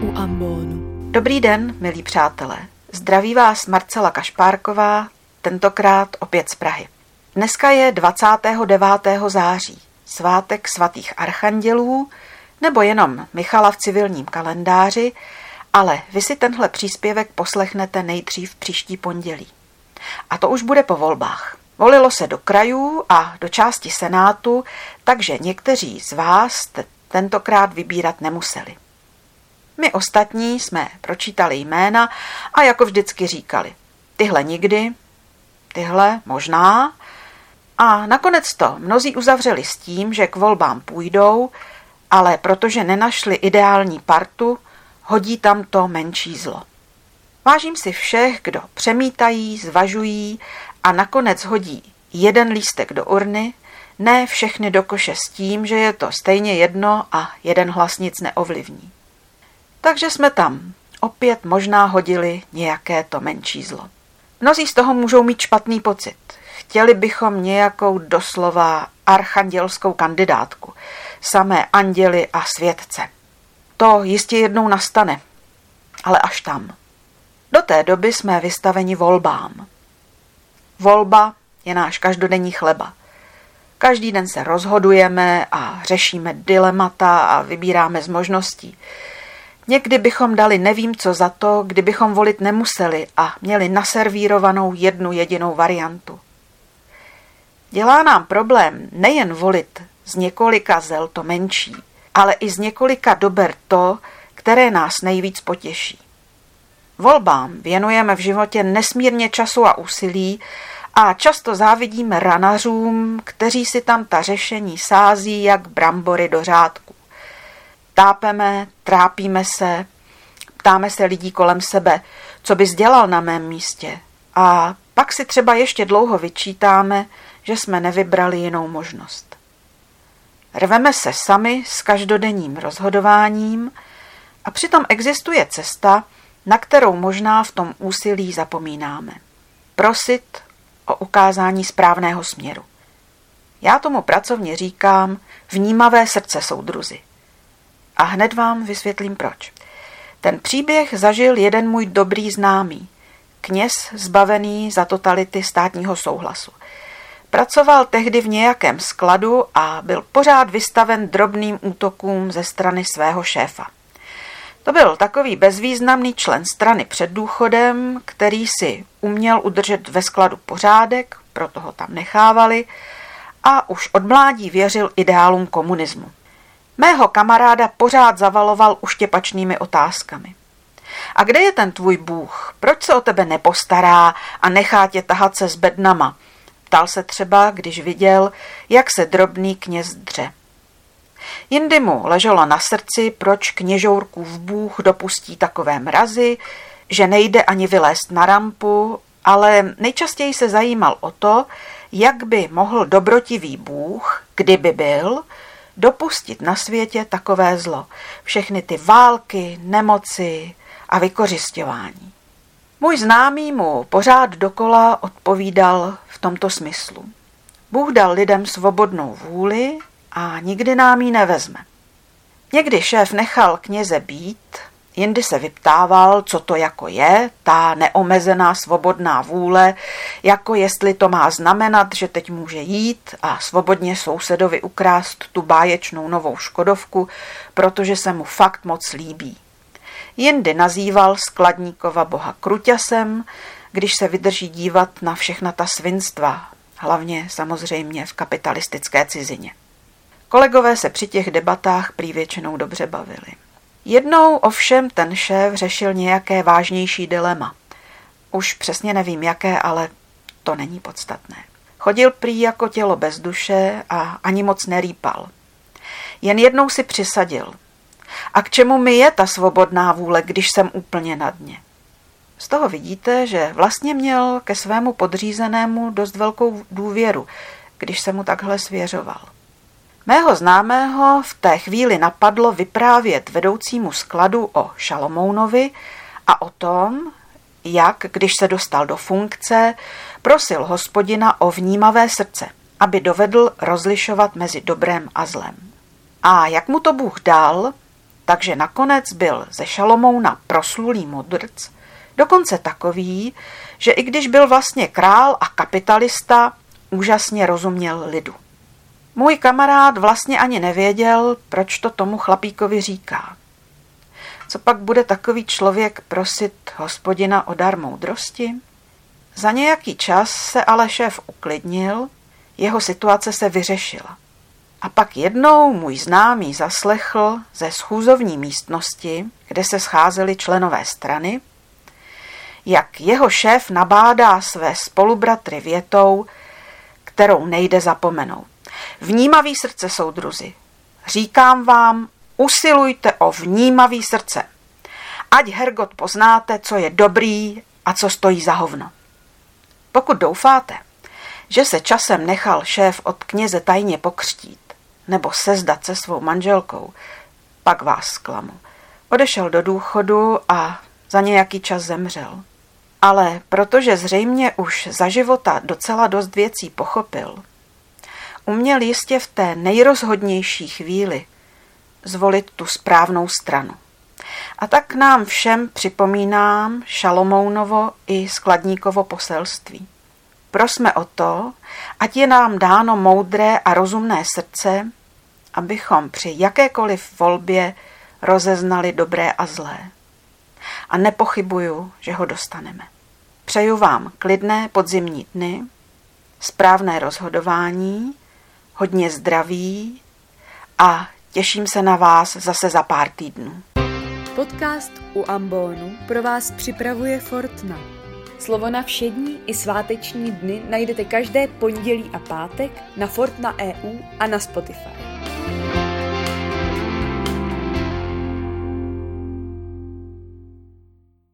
trónu. Dobrý den, milí přátelé. Zdraví vás Marcela Kašpárková, tentokrát opět z Prahy. Dneska je 29. září, svátek svatých archandělů, nebo jenom Michala v civilním kalendáři, ale vy si tenhle příspěvek poslechnete nejdřív příští pondělí. A to už bude po volbách. Volilo se do krajů a do části Senátu, takže někteří z vás tentokrát vybírat nemuseli. My ostatní jsme pročítali jména a jako vždycky říkali, tyhle nikdy, tyhle možná. A nakonec to mnozí uzavřeli s tím, že k volbám půjdou, ale protože nenašli ideální partu, hodí tam to menší zlo. Vážím si všech, kdo přemítají, zvažují a nakonec hodí jeden lístek do urny, ne všechny do koše s tím, že je to stejně jedno a jeden hlas nic neovlivní. Takže jsme tam opět možná hodili nějaké to menší zlo. Mnozí z toho můžou mít špatný pocit. Chtěli bychom nějakou doslova archandělskou kandidátku, samé anděly a světce. To jistě jednou nastane, ale až tam. Do té doby jsme vystaveni volbám. Volba je náš každodenní chleba. Každý den se rozhodujeme a řešíme dilemata a vybíráme z možností. Někdy bychom dali nevím co za to, kdybychom volit nemuseli a měli naservírovanou jednu jedinou variantu. Dělá nám problém nejen volit z několika zel to menší, ale i z několika dober to, které nás nejvíc potěší. Volbám věnujeme v životě nesmírně času a úsilí a často závidíme ranařům, kteří si tam ta řešení sází jak brambory do řádku. Tápeme, trápíme se, ptáme se lidí kolem sebe, co bys dělal na mém místě. A pak si třeba ještě dlouho vyčítáme, že jsme nevybrali jinou možnost. Rveme se sami s každodenním rozhodováním a přitom existuje cesta, na kterou možná v tom úsilí zapomínáme. Prosit o ukázání správného směru. Já tomu pracovně říkám vnímavé srdce soudruzy. A hned vám vysvětlím proč. Ten příběh zažil jeden můj dobrý známý, kněz zbavený za totality státního souhlasu. Pracoval tehdy v nějakém skladu a byl pořád vystaven drobným útokům ze strany svého šéfa. To byl takový bezvýznamný člen strany před důchodem, který si uměl udržet ve skladu pořádek, proto ho tam nechávali, a už od mládí věřil ideálům komunismu. Mého kamaráda pořád zavaloval uštěpačnými otázkami. A kde je ten tvůj Bůh? Proč se o tebe nepostará a nechá tě tahat se s bednama? Ptal se třeba, když viděl, jak se drobný kněz dře. Jindy mu leželo na srdci, proč kněžourkův bůh dopustí takové mrazy, že nejde ani vylézt na rampu, ale nejčastěji se zajímal o to, jak by mohl dobrotivý bůh, kdyby byl, dopustit na světě takové zlo. Všechny ty války, nemoci a vykořišťování. Můj známý mu pořád dokola odpovídal v tomto smyslu. Bůh dal lidem svobodnou vůli a nikdy nám ji nevezme. Někdy šéf nechal kněze být, jindy se vyptával, co to jako je, ta neomezená svobodná vůle, jako jestli to má znamenat, že teď může jít a svobodně sousedovi ukrást tu báječnou novou Škodovku, protože se mu fakt moc líbí. Jindy nazýval skladníkova boha Kruťasem, když se vydrží dívat na všechna ta svinstva, hlavně samozřejmě v kapitalistické cizině. Kolegové se při těch debatách prý většinou dobře bavili. Jednou ovšem ten šéf řešil nějaké vážnější dilema. Už přesně nevím jaké, ale to není podstatné. Chodil prý jako tělo bez duše a ani moc nerýpal. Jen jednou si přisadil. A k čemu mi je ta svobodná vůle, když jsem úplně na dně? Z toho vidíte, že vlastně měl ke svému podřízenému dost velkou důvěru, když se mu takhle svěřoval. Mého známého v té chvíli napadlo vyprávět vedoucímu skladu o Šalomounovi a o tom, jak, když se dostal do funkce, prosil hospodina o vnímavé srdce, aby dovedl rozlišovat mezi dobrem a zlem. A jak mu to Bůh dal, Takže nakonec byl ze Šalomouna proslulý modrc, dokonce takový, že i když byl vlastně král a kapitalista, úžasně rozuměl lidu. Můj kamarád vlastně ani nevěděl, proč to tomu chlapíkovi říká. Co pak bude takový člověk prosit hospodina o dar moudrosti? Za nějaký čas se ale šéf uklidnil, jeho situace se vyřešila. A pak jednou můj známý zaslechl ze schůzovní místnosti, kde se scházeli členové strany, jak jeho šéf nabádá své spolubratry větou, kterou nejde zapomenout. Vnímavý srdce, soudruzi. Říkám vám, usilujte o vnímavý srdce. Ať Hergot poznáte, co je dobrý a co stojí za hovno. Pokud doufáte, že se časem nechal šéf od kněze tajně pokřtít nebo sezdat se svou manželkou, pak vás zklamu. Odešel do důchodu a za nějaký čas zemřel. Ale protože zřejmě už za života docela dost věcí pochopil, uměl jistě v té nejrozhodnější chvíli zvolit tu správnou stranu. A tak nám všem připomínám Šalomounovo i Skladníkovo poselství. Prosme o to, ať je nám dáno moudré a rozumné srdce, abychom při jakékoliv volbě rozeznali dobré a zlé. A nepochybuju, že ho dostaneme. Přeju vám klidné podzimní dny, správné rozhodování, hodně zdraví a těším se na vás zase za pár týdnů. Podcast u Ambonu pro vás připravuje Fortna. Slovo na všední i sváteční dny najdete každé pondělí a pátek na Fortna EU a na Spotify.